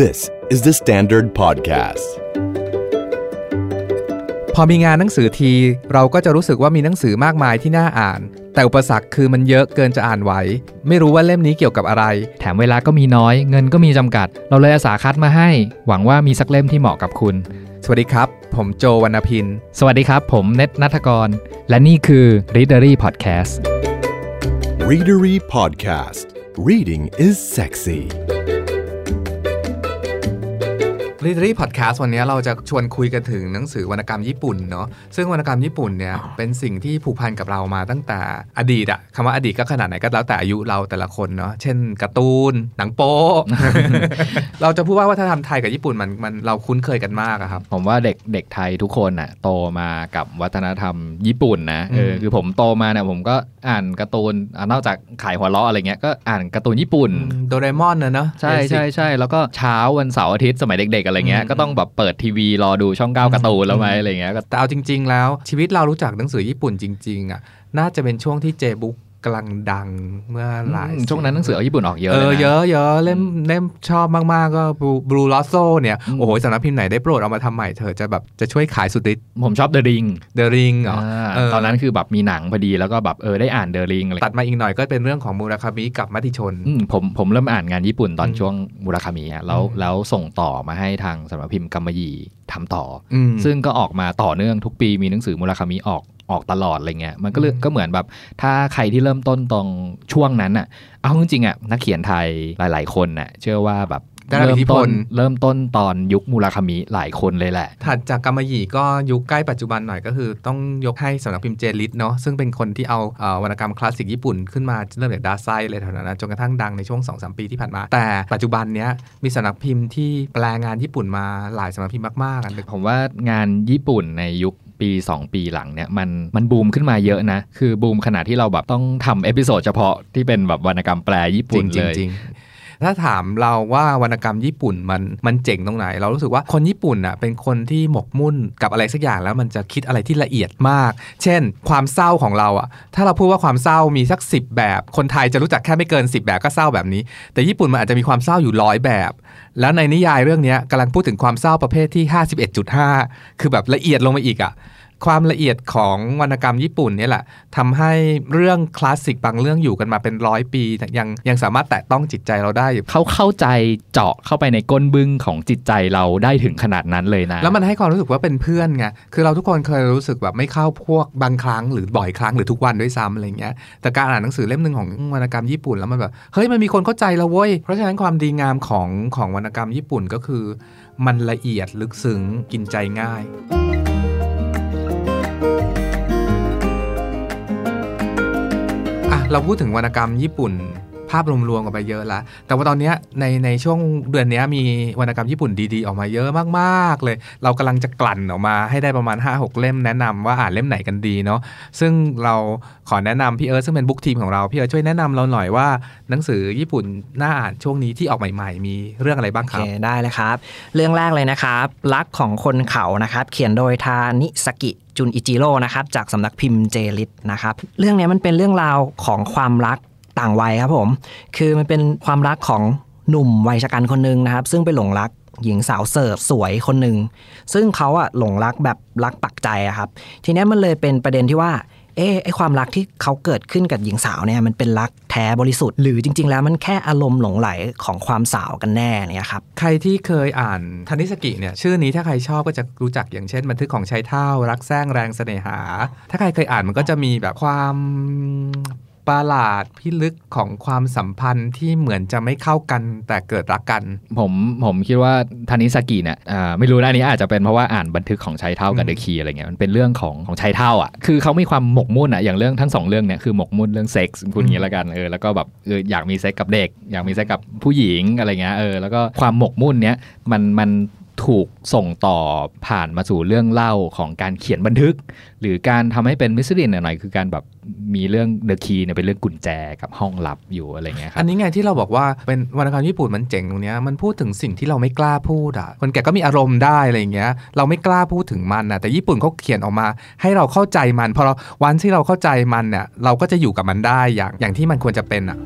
This is the Standard Podcast. พอมีงานหนังสือที เราก็จะรู้สึกว่ามีหนังสือมากมายที่น่าอ่าน แต่อุปสรรคคือมันเยอะเกินจะอ่านไหว ไม่รู้ว่าเล่มนี้เกี่ยวกับอะไร แถมเวลาก็มีน้อย เงินก็มีจำกัด เราเลยอาสาคัดมาให้ หวังว่ามีสักเล่มที่เหมาะกับคุณ สวัสดีครับ ผมโจวรรณพิน สวัสดีครับ ผมเน็ตนัทกร และนี่คือ Readery Podcast Readery Podcast. Reading is sexy. R e a d e r y Podcast วันนี้เราจะชวนคุยกันถึงหนังสือวรรณกรรมญี่ปุ่นเนาะซึ่งวรรณกรรมญี่ปุ่นเนี่ยเป็นสิ่งที่ผูกพันกับเรามาตั้งแต่อดีตอะคำว่าอดีตก็ขนาดไหนก็แล้วแต่อายุเราแต่ละคนเนาะเช่นการ์ตูน หนังโป๊เราจะพูดว่าวัฒนธรรมไทยกับญี่ปุ่นมันมันเราคุ้นเคยกันมากอะครับ ผมว่าเด็กเด็กไทยทุกคนน่ะโตมากับวัฒนธรรมญี่ปุ่นนะเอออืมคือผมโตมาเนี่ยผมก็อ่านการ์ตูนอะนอกจากขายหัวเราะอะไรเงี้ยก็อ่านการ์ตูนญี่ปุ่นโดเรมอนนะเนาะใช่ใช่ใช่แล้วก็เช้าวันเสาร์อาทิตย์สมัยเด็กๆอะไรเงี้ยอืมก็ต้องแบบเปิดทีวีรอดูช่องเก้าการ์ตูนแล้วไหมอะไรเงี้ยก็แต่เอาจริง ๆ แล้วชีวิตเรารู้จักหนังสือญี่ปุ่นจริง ๆอะน่าจะเป็นช่วงที่เจบุ๊ก กำลังดังเมื่อหลายอืมช่วงนั้นหนังสือเอาญี่ปุ่นออกเยอะเอเลยอนะเยอะเยอะเล่มเล่มชอบมาก ๆ ก็บลูลอสโซเนี่ยอืมโอ้โหสำนักพิมพ์ไหนได้โปรดเอามาทำใหม่เถอะจะแบบจะช่วยขายสุดฤทธิ์ผมชอบ The Ring เดอะริงเหรออ่าเออตอนนั้นคือแบบมีหนังพอดีแล้วก็แบบเออได้อ่าน The Ring อะไรตัดมาอีกหน่อยก็เป็นเรื่องของมูราคามิกับมัติชนอืมผมผมเริ่มอ่านงานญี่ปุ่นตอนอืมช่วงมุราคามิฮะแล้วอืมแล้วส่งต่อมาให้ทางสำนักพิมพ์กัมมะหยี่ทำต่อออืมซึ่งก็ออกมาต่อเนื่องทุกปีมีหนังสือมุราคามิออก ออกตลอดอะไรเงี้ยมันก็เลยอืมก็เหมือนแบบถ้าใครที่เริ่มต้นตรงช่วงนั้นอะเอาจริงๆอะนักเขียนไทยหลาย ๆ คนน่ะเชื่อว่าแบบได้รับเริ่อิทมธิพต้ลนเริ่มต้นตอนยุคมุราคามิหลายคนเลยแหละ ถัดจากกำมะหยี่ก็ยุคใกล้ปัจจุบันหน่อยก็คือ ต้องยกให้สำนักพิมพ์ JLIT เนาะซึ่งเป็นคนที่เอาเอ่อวรรณกรรมคลาสสิกญี่ปุ่นขึ้นมาเริ่มจากดาไซเลยแถวนั้นนะจนกระทั่งดังในช่วง 2-3 ปีที่ผ่านมา แต่ปัจจุบันเนี้ยมีสำนักพิมพ์ที่แปลงานญี่ปุ่นมาหลายสำนักพิมพ์มากๆอันผมว่างานญี่ปุ่นในยุค ปี 2 ปีหลังเนี่ยมันมันบูมขึ้นมาเยอะนะ คือบูมขนาดที่เราแบบต้องทำ episode เฉพาะที่เป็นแบบวรรณกรรมแปลญี่ปุ่นจริงๆเลย ถ้าถามเราว่าวรรณกรรมญี่ปุ่นมันมันเจ๋งตรงไหน เรารู้สึกว่าคนญี่ปุ่นน่ะเป็นคนที่หมกมุ่นกับอะไรสักอย่างแล้วมันจะคิดอะไรที่ละเอียดมาก เช่น ความเศร้าของเราอะถ้าเราพูดว่าความเศร้ามีสัก 10 แบบ คนไทยจะรู้จักแค่ไม่เกิน 10 แบบก็เศร้าแบบนี้ แต่ญี่ปุ่นมันอาจจะมีความเศร้าอยู่ร้อยแบบ แล้วในนิยายเรื่องนี้กำลังพูดถึงความเศร้าประเภทที่ 51.5 คือแบบละเอียดลงมาอีกอะ ความละเอียดของวรรณกรรมญี่ปุ่นเนี่ยแหละทำให้เรื่องคลาสสิกบางเรื่องอยู่กันมาเป็นร้อยปีแต่ยังยังสามารถแตะต้องจิตใจเราได้อยู่เขาเข้าใจเจาะเข้าไปในก้นบึ้งของจิตใจเราได้ถึงขนาดนั้นเลยนะ แล้วมันให้ความรู้สึกว่าเป็นเพื่อนไงคือเราทุกคนเคยรู้สึกแบบไม่เข้าพวกบางครั้งหรือบ่อยครั้งหรือทุกวันด้วยซ้ำอะไรเงี้ยแต่การอ่านหนังสือเล่มหนึ่งของวรรณกรรมญี่ปุ่นแล้วมันแบบเฮ้ยมันมีคนเข้าใจแล้วเว้ยเพราะฉะนั้นความดีงามของของวรรณกรรมญี่ปุ่นก็คือ มันละเอียดลึกซึ้งกินใจง่าย เราพูดถึงวรรณกรรมญี่ปุ่น ภาพรวมๆกันไปเยอะแล้วแต่ว่าตอนนี้ในในช่วงเดือนนี้มีวรรณกรรมญี่ปุ่นดีๆออกมาเยอะมากๆเลย เรากำลังจะกลั่นออกมาให้ได้ประมาณ 5-6 เล่มแนะนำว่าอ่านเล่มไหนกันดีเนาะซึ่งเราขอแนะนำพี่เอิร์ธซึ่งเป็นบุ๊กทีมของเราพี่เอิร์ธช่วยแนะนำเราหน่อยว่าหนังสือญี่ปุ่นน่าอ่านช่วงนี้ที่ออกใหม่ ๆ มีเรื่องอะไรบ้างโอเคได้เลยครับ เรื่องแรกเลยนะครับรักของคนเขานะครับ เขียนโดยทานิสกิจุนอิจิโร่นะครับจากสำนักพิมพ์เจลิตนะครับ เรื่องนี้มันเป็นเรื่องราวของความรัก ต่างวัยครับผม คือมันเป็นความรักของหนุ่มวัยชะกันคนหนึ่งนะครับ ซึ่งไปหลงรักหญิงสาวเสิร์ฟสวยคนหนึ่งซึ่งเขาอะหลงรักแบบรักปักใจอะครับ ทีนี้มันเลยเป็นประเด็นที่ว่าเอ๊ไอความรักที่เขาเกิดขึ้นกับหญิงสาวเนี่ยมันเป็นรักแท้บริสุทธิ์หรือจริง ๆ แล้วมันแค่อารมณ์หลงไหลของความสาวกันแน่เนี่ยครับใครที่เคยอ่านทานิซากิเนี่ยชื่อนี้ถ้าใครชอบก็จะรู้จักอย่างเช่นบันทึกของชายเฒ่ารักแสลงแรงเสน่หา ถ้าใครเคยอ่านมันก็จะมีแบบความ ประหลาดพิลึกของความสัมพันธ์ที่เหมือนจะไม่เข้ากันแต่เกิดรักกัน ผมผมคิดว่าทานิซากิเนี่ยอ่าไม่รู้นะอันนี้อาจจะเป็นเพราะว่าอ่านบันทึกของชายเฒ่ากับอืม The Key อะไรเงี้ยมันเป็นเรื่องของของชายเฒ่าอะคือเขามีความหมกมุ่นอะอย่างเรื่องทั้งสองเรื่องเนี่ยคือหมกมุ่นเรื่องเซ็กส์พูดอย่างนี้แล้วกันเออแล้วก็แบบเอออยากมีเซ็กส์กับเด็ก อยากมีเซ็กส์กับผู้หญิงอะไรเงี้ยเออแล้วก็ความหมกมุ่นเนี้ยมันมัน ถูกส่งต่อผ่านมาสู่เรื่องเล่าของการเขียนบันทึก หรือการทำให้เป็นมิสซิลินหน่อยคือการแบบมีเรื่องเดอะคีเนี่ยเป็นเรื่องกุญแจกับห้องลับอยู่อะไรเงี้ยครับอันนี้ไงที่เราบอกว่าเป็นวรรณกรรมญี่ปุ่นมันเจ๋งตรงเนี้ยมันพูดถึงสิ่งที่เราไม่กล้าพูดอะคนแก่ก็มีอารมณ์ได้อะไรเงี้ยเราไม่กล้าพูดถึงมันอะแต่ญี่ปุ่นเขาเขียนออกมา ให้เราเข้าใจมันพอเราวันที่เราเข้าใจมันเนี่ยเราก็จะอยู่กับมันได้อย่างอย่างที่มันควรจะเป็นอะ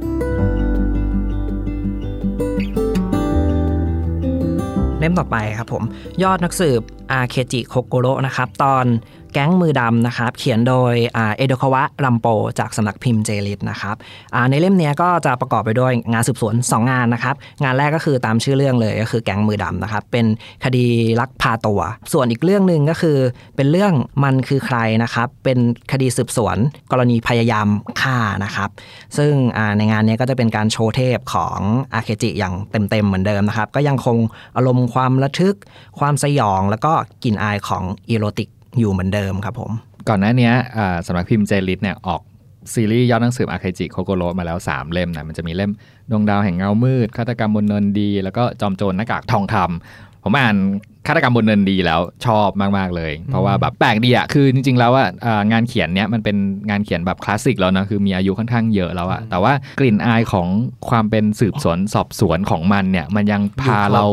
ล่มต่อไปครับผม ยอดนักสืบอาเคจิโคโกโรนะครับ ตอน แก๊งมือดำนะครับ เขียนโดยเอโดคาวะรัมโป จากสำนักพิมพ์เจลิตนะครับในเล่มนี้ก็จะประกอบไปด้วยงานสืบสวน 2 งานนะครับ งานแรกก็คือตามชื่อเรื่องเลยก็คือแก๊งมือดำนะครับ เป็นคดีลักพาตัว ส่วนอีกเรื่องหนึ่งก็คือ เป็นเรื่องมันคือใครนะครับ เป็นคดีสืบสวน กรณีพยายามฆ่านะครับ ซึ่งในงานนี้ก็จะเป็นการโชว์เทพของอาเคจิอย่างเต็มๆเหมือนเดิมนะครับ ก็ยังคงอารมณ์ความระทึก ความสยอง แล้วก็กลิ่นอายของอีโรติก อยู่เหมือนเดิมครับผม ก่อนหน้าเนี้ยอ่าสำนักพิมพ์ JLIT เนี่ยออกซีรีส์ยอดหนังสืออาเคจิโคโกโรมาแล้ว 3 เล่มนะมันจะมีเล่มดวงดาวแห่งเงามืดฆาตกรรมบนเนินดี แล้วก็จอมโจรหน้ากากทองคำผมอ่านฆาตกรรมบนเนินดีแล้วชอบมาก ๆ เลย เพราะว่าแบบแปลกดีอะคือจริง ๆ แล้วอะอ่างานเขียนเนี้ยมันเป็นงานเขียนแบบคลาสสิกแล้วนะคือมีอายุค่อนข้างเยอะแล้วอะแต่ว่ากลิ่นอายของความเป็นสืบสวนสอบสวนของมันเนี่ยมันยังพาเรา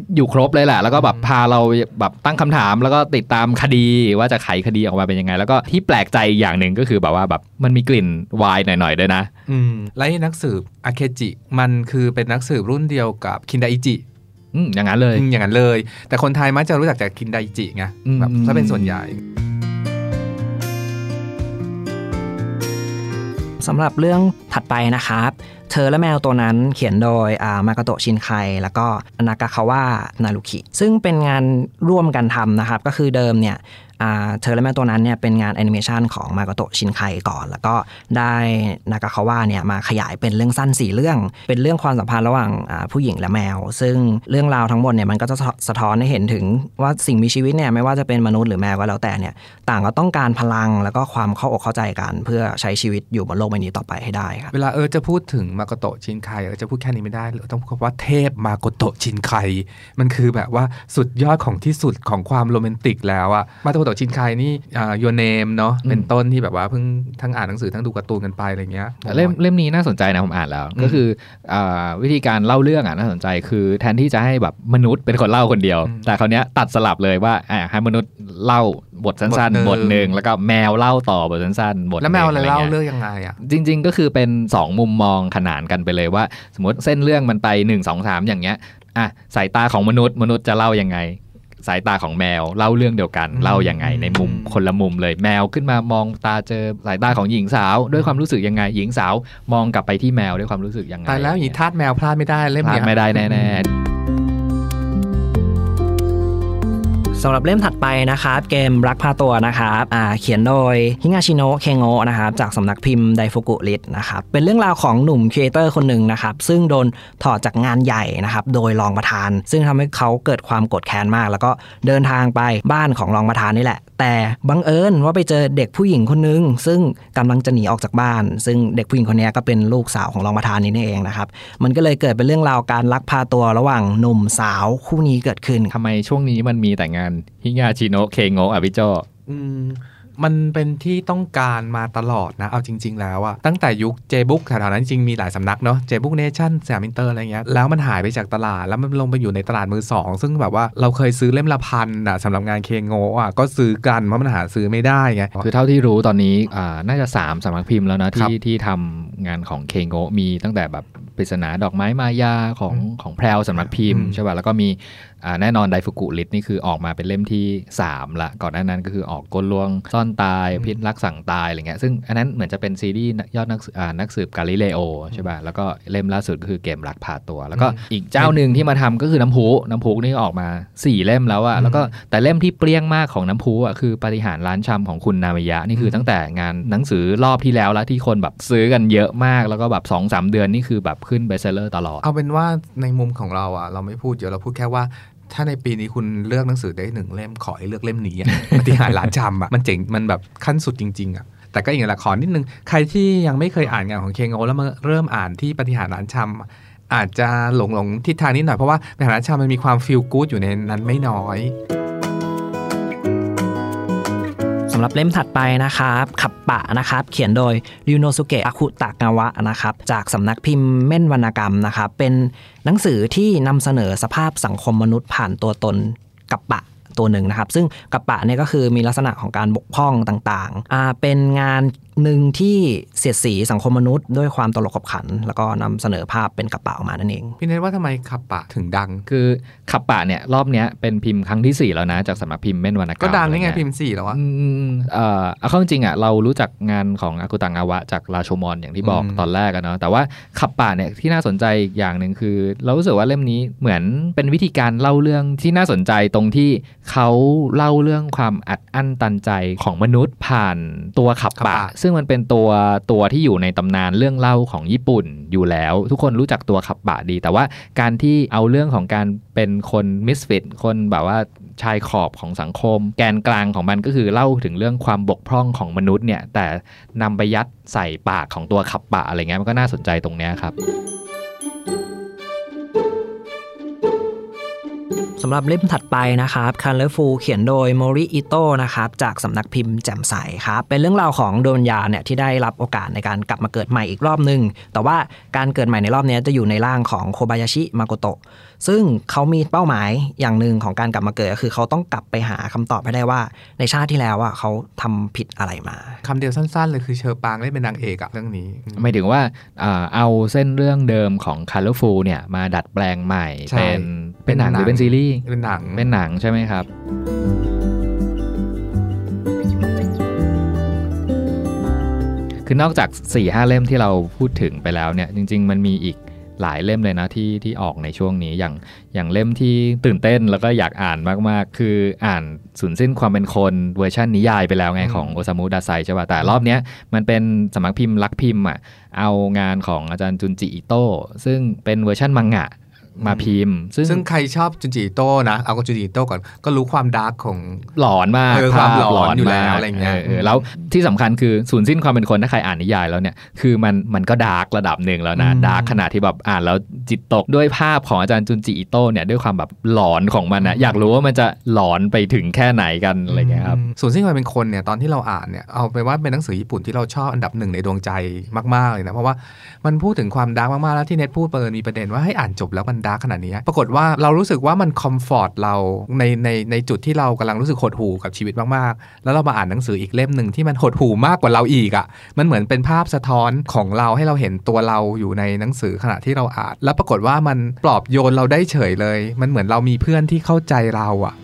อืมอยู่ครบเลยแหละ แล้วก็แบบพาเราแบบตั้งคำถาม แล้วก็ติดตามคดีว่าจะไขคดีออกมาเป็นยังไง แล้วก็ที่แปลกใจอีกอย่างหนึ่งก็คือแบบว่าแบบมันมีกลิ่นวายหน่อยๆด้วยนะ อืมและไอ้นักสืบอาเคจิ มันคือเป็นนักสืบรุ่นเดียวกับคินไดอิจิอืมอย่างนั้นเลยอืมอย่างนั้นเลย แต่คนไทยมักจะรู้จักจากคินไดอิจิไงอืมแบบถ้าเป็นส่วนใหญ่ สำหรับเรื่องถัดไปนะครับ เธอและแมวตัวนั้นเขียนโดยอ่ามากาโตชินไคแล้วก็นากาคาวะนารุคิซึ่งเป็นงานร่วมกันทำนะครับ ก็คือเดิมเนี่ย เธอและแมวตัวนั้นเนี่ยเป็นงานแอนิเมชันของมากโตชินไคก่อน แล้วก็ได้นากาคาวะเนี่ยมาขยายเป็นเรื่องสั้น 4 เรื่อง เป็นเรื่องความสัมพันธ์ระหว่างผู้หญิงและแมว ซึ่งเรื่องราวทั้งหมดเนี่ยมันก็จะสะท้อนให้เห็นถึงว่าสิ่งมีชีวิตเนี่ยไม่ว่าจะเป็นมนุษย์หรือแมวก็แล้วแต่เนี่ยต่างก็ต้องการพลังแล้วก็ความเข้าอกเข้าใจกัน เพื่อใช้ชีวิตอยู่บนโลกใบนี้ต่อไปให้ได้ครับเวลาเออจะพูดถึงมาโกโตชินไคเออจะพูดแค่นี้ไม่ได้เลยต้องพูดว่าเทพมาโกโตชินไคมันคือแบบว่าสุดยอดของที่สุดของความโรแมนติกแล้วอะมาโกโตชินไคนี่อ่า your name เนาะเป็นต้นที่แบบว่าเพิ่งทั้งอ่านหนังสือทั้งดูการ์ตูนกันไปอะไรเงี้ยเล่มเล่มนี้น่าสนใจนะผมอ่านแล้ว ก็คืออวิธีการเล่าเรื่องอะน่าสนใจ คือแทนที่จะให้แบบมนุษย์เป็นคนเล่าคนเดียว แต่คราวนี้ตัดสลับเลยว่าให้มนุษย์เล่าบทสั้นๆ บทหนึ่งแล้วก็แมวเล่าต่อบทสั้นๆบทหนึ่งแล้วแมวอะไรเล่างี้ยเรื่องยังไงอะจริง ๆ ก็คือเป็น 2 มุมมองขนานกันไปเลยว่า สมมติเส้นเรื่องมันไป 1 2 3 อย่างเงี้ยอะสายตาของมนุษย์มนุษย์จะเล่ายังไง สายตาของแมวเล่าเรื่องเดียวกันเล่ายังไง ในมุมคนละมุมเลยแมวขึ้นมามองตาเจอสายตาของหญิงสาว ด้วยความรู้สึกยังไง หญิงสาวมองกลับไปที่แมวด้วยความรู้สึกยังไงตายแล้วอย่างนี้ทาสแมวพลาดไม่ได้เล่มพลาดเนี้ยไม่ได้แน่ๆ สำหรับเล่มถัดไปนะครับ เกมรักพาตัวนะครับอ่าเขียนโดยฮิงาชิโนะเคโงะนะครับจากสำนักพิมพ์ไดฟุกุริสนะครับเป็นเรื่องราวของหนุ่มครีเอเตอร์คนหนึ่งนะครับซึ่งโดนถอดจากงานใหญ่นะครับโดยรองประธาน ซึ่งทำให้เขาเกิดความโกรธแค้นมาก แล้วก็เดินทางไปบ้านของรองประธานนี่แหละ แต่บังเอิญว่าไปเจอเด็กผู้หญิงคนหนึง ซึ่งกำลังจะหนีออกจากบ้าน ซึ่งเด็กผู้หญิงคนนี้ก็เป็นลูกสาวของรองประธานนี่เองนะครับ มันก็เลยเกิดเป็นเรื่องราวการลักพาตัวระหว่างหนุ่มสาวคู่นี้เกิดขึ้นทำไมช่วงนี้มันมีแต่งานฮิงาชิโนะเคโงะอะพี่โจอื มันเป็นที่ต้องการมาตลอดนะ เอาจริง ๆ แล้วอะตั้งแต่ยุคเจบุ๊กแถวๆนั้นจริงมีหลายสำนักเนาะเจบุ๊กเนชั่นสยามอินเตอร์อะไรเงี้ยแล้วมันหายไปจากตลาดแล้วมันลงไปอยู่ในตลาดมือสองซึ่งแบบว่าเราเคยซื้อเล่มละพันอะสำหรับงานเคงโงอะก็ซื้อกันเพราะมันหาซื้อไม่ได้ไงคือเท่าที่รู้ตอนนี้อ่าน่าจะ3สำนักพิมพ์แล้วนะที่ที่ทำงานของเคงโงมีตั้งแต่แบบ ปริศนาดอกไม้มายาของของแพรวสำนักพิมพ์อืมใช่ป่ะแล้วก็มีอ่าแน่นอนไดฟุกุลิตนี่คือออกมาเป็นเล่มที่ 3 ละ ก่อนหน้านั้นก็คือออกกลลวงซ่อนตาย พิษรักสั่งตายอะไรเงี้ยซึ่งอันนั้นเหมือนจะเป็นซีรีส์ยอดนักสืบอ่านักสืบกาลิเลโอใช่ป่ะแล้วก็เล่มล่าสุดก็คือเกมรักพาตัว แล้วก็อีกเจ้าหนึ่งที่มาทำก็คือน้ำพุน้ำพุนี่ออกมา 4 เล่มแล้วอะแล้วก็แต่เล่มที่เปรี้ยงมากของน้ำพุอะคือปาฏิหารย์ร้านชำของคุณนามยะนี่คือตั้งแต่งานหนังสือรอบที่แล้วแล้วที่คนแบบซื้อกันเยอะมากแล้วก็แบบ2อสเดือนนี่คือแบบขึ้นเบสเซอร์ตลอด เอาเป็นว่าในมุมของเราอะเราไม่พูดเยอะเราพูดแค่ว่าถ้าในปีนี้คุณเลือกหนังสือได้หนึ่งเล่มขอให้เลือกเล่มนี้อะปฏิหารย์ร้านชำอะมันเจ๋งมันแบบขั้นสุดจริง ๆอะแต่ก็อย่างละขอนิดนึง ใครที่ยังไม่เคยอ่านงานของเคงโอแล้วมาเริ่มอ่านที่ปฏิหารย์ร้านชำอาจจะหลงหลงทิศทางนิดหน่อยเพราะว่าปฏิหารย์ร้านชำมันมีความฟีลกู๊ดอยู่ในนั้นไม่น้อยสำหรับเล่มถัดไปนะครับขับปะนะครับเขียนโดยริวโนสุเกะอาคุตะกาวะนะครับจากสำนักพิมพ์เม่นวรรณกรรมนะครับเป็นหนังสือที่นำเสนอสภาพสังคมมนุษย์ผ่านตัวตนกับปะ ตัวหนึ่งนะครับ ซึ่งกับปะเนี่ยก็คือมีลักษณะของการบกพร่องต่างๆอ่าเป็นงานหนึ่งที่เสียดสีสังคมมนุษย์ด้วยความตลกขบขัน แล้วก็นำเสนอภาพเป็นกระเป๋าออกมานั่นเอง พี่เนทว่าทำไมขับปะถึงดัง คือขับปะเนี่ยรอบเนี้ยเป็นพิมพ์ครั้งที่ 4 แล้วนะ จากสำนักพิมพ์เม่นวรรณกรรมก็ดังนี่ไงอะรเยพิมพ์สี่แล้วอะอืมเอ่อเอาเข้าจริงๆอะเรารู้จักงานของอากุตังอาวะ จากราโชมอนอย่างที่บอกอืมตอนแรกอะเนาะแต่ว่าขับป่าเนี่ยที่น่าสนใจอีกอย่างหนึ่งคือ เรารู้สึกว่าเล่มนี้เหมือนเป็นวิธีการเล่าเรื่องที่น่าสนใจตรงที่เขาเล่าเรื่องความอัดอั้นตันใจของมนุษย์ผ่านตัวขับป่าซึ่งมันเป็นตัวตัวที่อยู่ในตำนานเรื่องเล่าของญี่ปุ่นอยู่แล้ว ทุกคนรู้จักตัวขับป่าดี แต่ว่าการที่เอาเรื่องของการเป็นคนมิสฟิตคนแบบว่าชายขอบของสังคม แกนกลางของมันก็คือเล่าถึงเรื่องความบกพร่องของมนุษย์เนี่ยแต่นำไปยัดใส่ปากของตัวขับปะอะไรเงี้ยมันก็น่าสนใจตรงเนี้ยครับ สำหรับเล่มถัดไปนะครับ Colorful เขียนโดยโมริอิโตะนะครับจากสำนักพิมพ์แจ่มใสครับ เป็นเรื่องราวของดวงวิญญาณเนี่ยที่ได้รับโอกาสในการกลับมาเกิดใหม่อีกรอบหนึ่งแต่ว่าการเกิดใหม่ในรอบนี้จะอยู่ในร่างของโคบายาชิมาโกโตะซึ่งเขามีเป้าหมายอย่างหนึ่งของการกลับมาเกิดก็คือเขาต้องกลับไปหาคำตอบให้ได้ว่า ในชาติที่แล้วอะเขาทำผิดอะไรมาคำเดียวสั้นๆเลยคือเชอปางเล่นเป็นนางเอกอะเรื่องนี้อืมหมายถึงว่าอ่าเอาเส้นเรื่องเดิมของ Colorful เนี่ยมาดัดแปลงใหม่ใช่เป็นเป็นหนังหรือเป็นซีรีส์เป็นหนังเป็นหนังใช่ไหมครับคือนอกจาก4ี่ห้าเล่มที่เราพูดถึงไปแล้วเนี่ยจริง ๆ มันมีอีกหลายเล่มเลยนะที่ที่ออกในช่วงนี้อย่างอย่างเล่มที่ตื่นเต้นแล้วก็อยากอ่านมากๆ คืออ่านสูญสิ้นความเป็นคนเวอร์ชันนิยายไปแล้วไงอืมของโอซามุดาไซใช่ป่ะแต่รอบเนี้ยมันเป็นสำนักพิมพ์ลักพิมพ์อะเอางานของอาจารย์จุนจิอิโต้ซึ่งเป็นเวอร์ชันมังงะ มาพิมพ์ ซึ่งซึ่งใครชอบจุนจิอิโต้นะ เอาก็จุนจิอิโต้ก่อน ก็รู้ความ dark ของหลอนมากเออภความหลอนอยู่มากแล้วอะไรเงี้ยออแล้วที่สำคัญคือศูนย์สิ้นความเป็นคนถ้าใครอ่านนิยายแล้วเนี่ย คือมันมันก็ dark ระดับหนึ่งแล้วนะอืม dark ขนาดที่แบบอ่านแล้วจิตตกด้วยภาพของอาจารย์จุนจิอิโต้เนี่ยด้วยความแบบหลอนของมันนะอยากรู้ว่ามันจะหลอนไปถึงแค่ไหนกันอะไรเงี้ยครับสูญสิ้นความเป็นคนเนี่ยตอนที่เราอ่านเนี่ยเอาไปนว่าเป็นหนังสือญี่ปุ่นที่เราชอบอันดับหนึ่งในดวงใจมากๆเลยนะเพราะว่ามันพูดถึงความ dark มากๆแล้วที่เน็ตพูดเปิดมีประเด็นว่าให้อ่านจบแล้วมัน dark ขนาดนี้ ปรากฏว่าเรารู้สึกว่ามัน comfort เราในในในจุดที่เรากำลังรู้สึกหดหู่กับชีวิตมากๆ แล้วเรามาอ่านหนังสืออีกเล่มหนึ่งที่มันหดหู่มากกว่าเราอีกอะ มันเหมือนเป็นภาพสะท้อนของเราให้เราเห็นตัวเราอยู่ในหนังสือขณะที่เราอ่าน แล้วปรากฏว่ามันปลอบโยนเราได้เฉยเลย มันเหมือนเรามีเพื่อนที่เข้าใจเราอะ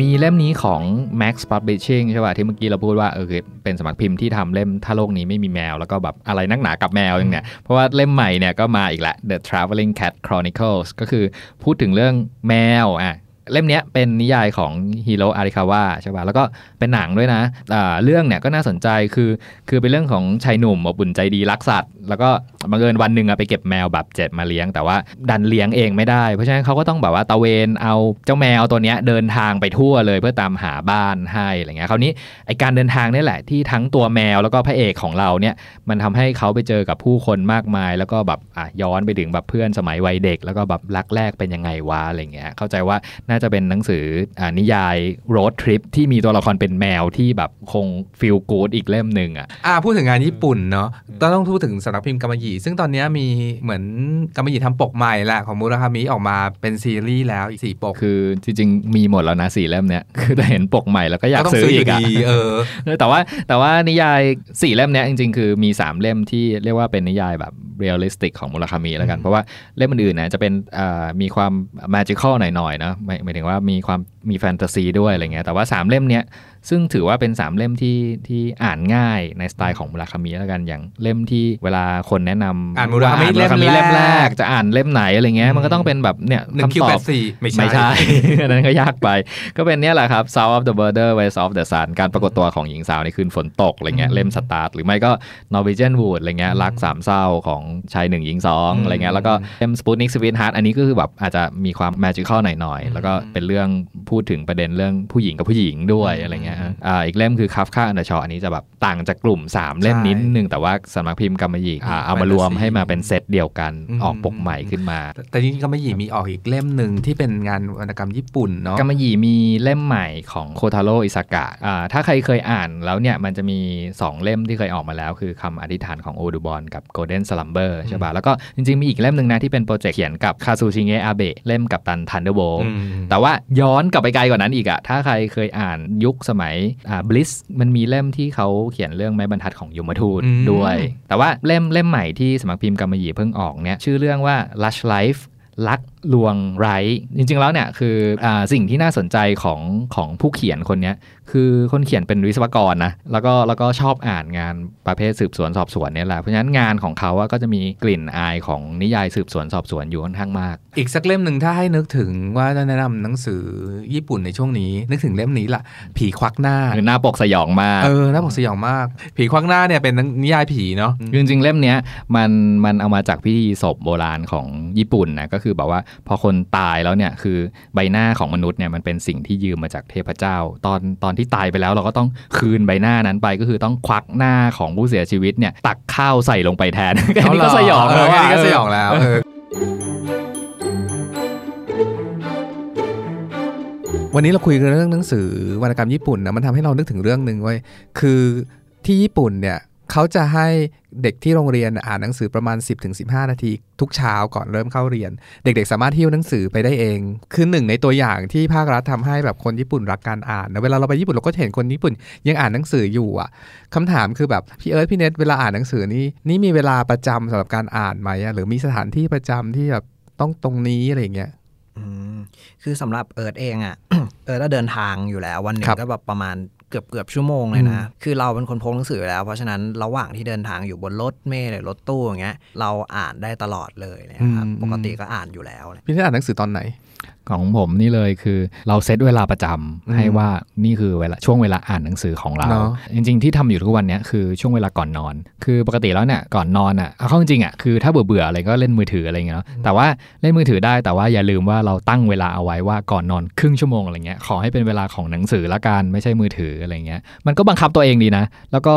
มีเล่มนี้ของ Max Publishing ใช่ป่ะที่เมื่อกี้เราพูดว่าเออคือเป็นสำนักพิมพ์ที่ทำเล่มถ้าโลกนี้ไม่มีแมว แล้วก็แบบอะไรนักหนากับแมวอย่างเนี้ยเพราะว่าเล่มใหม่เนี่ยก็มาอีกแล้ว The Traveling Cat Chronicles ก็คือพูดถึงเรื่องแมวอะ เล่มนี้เป็นนิยายของฮิโรอาริคาวะใช่ป่ะแล้วก็เป็นหนังด้วยนะอ่าเรื่องเนี่ยก็น่าสนใจคือคือเป็นเรื่องของชายหนุ่มอบอุ่นใจดีรักสัตว์ แล้วก็บังเอิญวันหนึ่งอะไปเก็บแมวแบบเจ็บมาเลี้ยง แต่ว่าดันเลี้ยงเองไม่ได้ เพราะฉะนั้นเขาก็ต้องแบบว่าตะเวนเอาเจ้าแมวตัวเนี้ยเดินทางไปทั่วเลยเพื่อตามหาบ้านให้อะไรเงี้ยคราวนี้ไอการเดินทางนี่แหละที่ทั้งตัวแมวแล้วก็พระเอกของเราเนี่ยมันทำให้เขาไปเจอกับผู้คนมากมาย แล้วก็แบบอะย้อนไปถึงแบบเพื่อนสมัยวัยเด็ก แล้วก็แบบรักแรกเป็นยังไงวะอะไรเงี้ยเข้าใจว่าน่าจะเป็นหนังสืออ่านิยาย road trip ที่มีตัวละครเป็นแมวที่แบบคง feel good อีกเล่มหนึ่งอะอ่าพูดถึงงานญี่ปุ่นเนาะต้องต้องพูดถึงสำนักพิมพ์กำมะหยี่ซึ่งตอนเนี้ยมีเหมือนกำมะหยี่ทำปกใหม่แหละของมูราคามิออกมาเป็นซีรีส์แล้วอีกสี่ปกคือจริงๆ มีหมดแล้วนะสี่เล่มเนี้ยคือแต่เห็นปกใหม่แล้วก็อยากต้องซื้ออีกอะอยู่ดีเออเออแต่ว่าแต่ว่านิยายสี่เล่มเนี้ยจริงๆ คือมี3เล่มที่เรียกว่าเป็นนิยายแบบ realistic ของมูราคามิแล้วกันอืมเพราะว่าเล่มอื่นๆนะจะเป็นอ่ามีความมาจิคอลหน่อยๆนะหมายถึงว่ามีความมีแฟนตาซีด้วยอะไรเงี้ยแต่ว่า 3 เล่มเนี้ยซึ่งถือว่าเป็น 3 เล่มที่ที่อ่านง่ายในสไตล์ของมูราคามิแล้วกันอย่างเล่มที่เวลาคนแนะนำอ่านมูราคามิว่เล่มเล่มแรแรกกจะอ่านเล่มไหนอะไรเงี้ยมันก็อืมต้องเป็นแบบเนี่ยหนึ่งคิวคำตแปอบดสี่ไม่ใช่ไม่ใช่อันนั้นก็ยากไป ก็เป็นเนี่ยแหละครับ South of the Border West of the Sun การปรากฏตัวของหญิงสาวในคืนฝนตกอะไรเงี้ยอืมเล่มสตาร์ทหรือไม่ก็ Norwegian Wood อะไรเงี้ยอืมรักสามเศร้าของชายหนึ่งหญิงสองอืมอะไรเงี้ยแล้วก็เล่ม Sputnik Sweetheart อันนี้ก็คือแบบอาจจะมีความ magical หน่อยๆแล้วก็เป็นเรื่องพูดถึงประเด็นเรื่องผู้หญิงกับผู้หญิงด้วยอะไรเงี้ยฮะอ่าอีกเล่มคือ Kafka and the Shaw อันนี้จะแบบต่างจากกลุ่ม 3 เล่มนิดนึงแต่ว่าสำนักพิมพ์กำมะหยี่อ่าเอามารวมให้มาเป็นเซตเดียวกันอืมออกปกใหม่ขึ้นมาแต่แต่จริงๆกำมะหยี่มีออกอีกเล่มหนึ่งที่เป็นงานวรรณกรรมญี่ปุ่นเนาะกำมะหยี่มีเล่มใหม่ของโคทาโร่อิซากะอ่าถ้าใครเคยอ่านแล้วเนี่ยมันจะมี 2 เล่มที่เคยออกมาแล้ว คือคำอธิษฐานของโอดูบอนกับ Golden Slumber ใช่ป่ะแล้วก็จริงๆมีอีกเล่มหนึ่งนะที่เป็น project เขียนกับคาซูชิเงะอาเบะเล่ม Captain Thunderbolt อืมแต่ว่าย้อนกลับลับไปไกลกว่านั้นอีกอะถ้าใครเคยอ่านยุคสมัยอ่า Bliss มันมีเล่มที่เขาเขียนเรื่องไม้บรรทัดของยมทูตอืมด้วย แต่ว่าเล่มเล่มใหม่ที่สำนักพิมพ์กำมะหยี่เพิ่งออกเนี่ยชื่อเรื่องว่า Lush Life ลักลวงไร้จริง ๆ แล้วเนี่ยคืออาสิ่งที่น่าสนใจของของผู้เขียนคนเนี้ยคือคนเขียนเป็นวิศวกรนะแล้วก็แล้วก็ชอบอ่านงานประเภทสืบสวนสอบสวนเนี่ยแหละเพราะฉะนั้นงานของเขาอะก็จะมีกลิ่นอายของนิยายสืบสวนสอบสวนอยู่ค่อนข้างมาก อีกสักเล่มหนึ่งถ้าให้นึกถึงว่าจะแนะนำหนังสือญี่ปุ่นในช่วงนี้ นึกถึงเล่มนี้ล่ะ ผีควักหน้าคือหน้าปกสยองมากเออน่าบอกสยองมาก ผีควักหน้าเนี่ยเป็นนิยายผีเนาะจริงๆเล่มเนี้ยมันมันเอามาจากพิธีศพโบราณของญี่ปุ่นนะก็คือแบบว่าพอคนตายแล้วเนี่ยคือใบหน้าของมนุษย์เนี่ยมันเป็นสิ่งที่ยืมมาจากเทพเจ้า ตอนตอนที่ตายไปแล้วเราก็ต้องคืนใบหน้านั้นไปก็คือต้องควักหน้าของผู้เสียชีวิตเนี่ยตักข้าวใส่ลงไปแทนแค่นี้ก็สยองเอแล้อวแค่อะนี้ก็สยองแล้วเออวันนี้เราคุยกันเรื่องหนังสือวรรณกรรมญี่ปุ่นนะมันทำให้เรานึกถึงเรื่องหนึ่งไว้ยคือที่ญี่ปุ่นเนี่ย เขาจะให้เด็กที่โรงเรียนอ่านหนังสือประมาณ 10-15 นาที ทุกเช้าก่อนเริ่มเข้าเรียน เด็กๆ สามารถที่ยวหนังสือไปได้เอง คือหนึ่งในตัวอย่างที่ภาครัฐทำให้แบบคนญี่ปุ่นรักการอ่านนะเวลาเราไปญี่ปุ่นเราก็จะเห็นคนญี่ปุ่น ยังอ่านหนังสืออยู่อะคำถามคือแบบพี่เอิร์ธพี่เน็ตเวลาอ่านหนังสือนี่นี่มีเวลาประจำสำหรับการอ่านไหมอะหรือมีสถานที่ประจำที่แบบต้องตรงนี้อะไรอย่างเงี้ยอืมคือสำหรับเอิร์ธเองอะเอิร์ธก็เดินทางอยู่แล้ววันหนึ่ครังบก็แบบประมาณ เกือบเกือบชั่วโมงเลยนะอืมคือเราเป็นคนพกหนังสืออยู่แล้ว เพราะฉะนั้นระหว่างที่เดินทางอยู่บนรถเมล์หรือรถตู้อย่างเงี้ยเราอ่านได้ตลอดเลยนะครับปกติก็อ่านอยู่แล้วพี่เน็ตอ่านหนังสือตอนไหน ของผมนี่เลยคือเราเซตเวลาประจำอืมให้ว่านี่คือเวลาช่วงเวลาอ่านหนังสือของเราเนอะจริง ๆที่ทำอยู่ทุกวันเนี้ยคือช่วงเวลาก่อนนอน คือปกติแล้วเนี่ยก่อนนอนอะเอาเข้าจริงๆอะคือถ้าเบื่อเบื่อๆอะไรก็เล่นมือถืออะไรเงี้ยเนาะแต่ว่าเล่นมือถือได้แต่ว่าอย่าลืมว่าเราตั้งเวลาเอาไว้ว่าก่อนนอนครึ่งชั่วโมงอะไรเงี้ยขอให้เป็นเวลาของหนังสือละกันไม่ใช่มือถืออะไรเงี้ยมันก็บังคับตัวเองดีนะ แล้วก็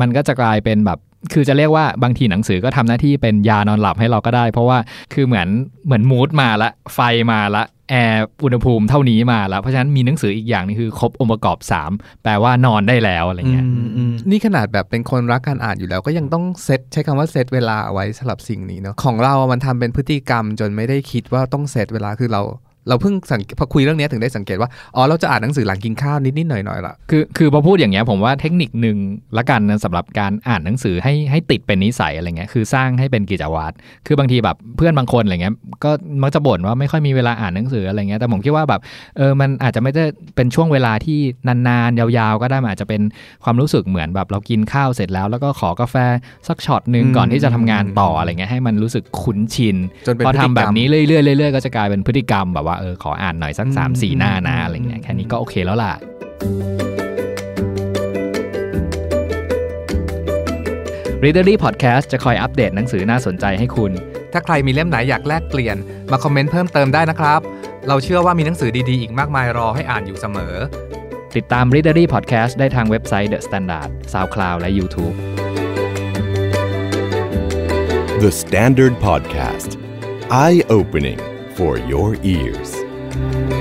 มันก็จะกลายเป็นแบบ คือจะเรียกว่าบางทีหนังสือก็ทำหน้าที่เป็นยานอนหลับให้เราก็ได้ เพราะว่าคือเหมือนเหมือน mood มาละไฟมาละแอร์อุณหภูมิเท่านี้มาแล้ว เพราะฉะนั้นมีหนังสืออีกอย่างนึงคือครบองค์ประกอบ 3 แปลว่านอนได้แล้วอะไรเงี้ยอืมอืมนี่ขนาดแบบเป็นคนรักการอ่านอยู่แล้ว ก็ยังต้องเซตใช้คำว่าเซตเวลาเอาไว้สำหรับสิ่งนี้เนาะของเรา มันทำเป็นพฤติกรรมจนไม่ได้คิดว่าต้องเซตเวลาคือเรา เราเพิ่งสังเกตพอคุยเรื่องนี้ถึงได้สังเกตว่า อ๋อ เราจะอ่านหนังสือหลังกินข้าวนิดๆหน่อยๆละคือคือพอพูดอย่างเงี้ยผมว่าเทคนิคหนึ่งละกันนะสำหรับการอ่านหนังสือให้ให้ติดเป็นนิสัยอะไรเงี้ยคือสร้างให้เป็นกิจวัตรคือบางทีแบบเพื่อนบางคนอะไรเงี้ยก็มักจะบ่นว่าไม่ค่อยมีเวลาอ่านหนังสืออะไรเงี้ยแต่ผมคิดว่าแบบเออมันอาจจะไม่ได้เป็นช่วงเวลาที่นานๆยาวๆ ก็ได้มันอาจจะเป็นความรู้สึกเหมือนแบบเรากินข้าวเสร็จแล้ว แล้วก็ขอกาแฟสักช็อตหนึ่งอืมก่อนที่จะทำงานต่ออะไรเงี้ยให้มันรู้สึกคุ้นชินจนเป็นพอพฤติกรรมทำแบบนี้เรื่อยๆเรื่อยๆก็จะกลายเป็นพฤติกรรมแบบว่าเออขออ่านหน่อยสักสามสี่อืมหน้านะอืมอะไรเงี้ยอืมแค่นี้ก็โอเคแล้วล่ะ Readery Podcast จะคอยอัปเดตหนังสือน่าสนใจให้คุณ ถ้าใครมีเล่มไหนอยากแลกเปลี่ยน มาคอมเมนต์เพิ่มเติมได้นะครับ เราเชื่อว่ามีหนังสือดีๆ อีกมากมายรอให้อ่านอยู่เสมอ ติดตาม Readery Podcast ได้ทางเว็บไซต์ The Standard SoundCloud และ YouTube The Standard Podcast. Eye opening for your ears.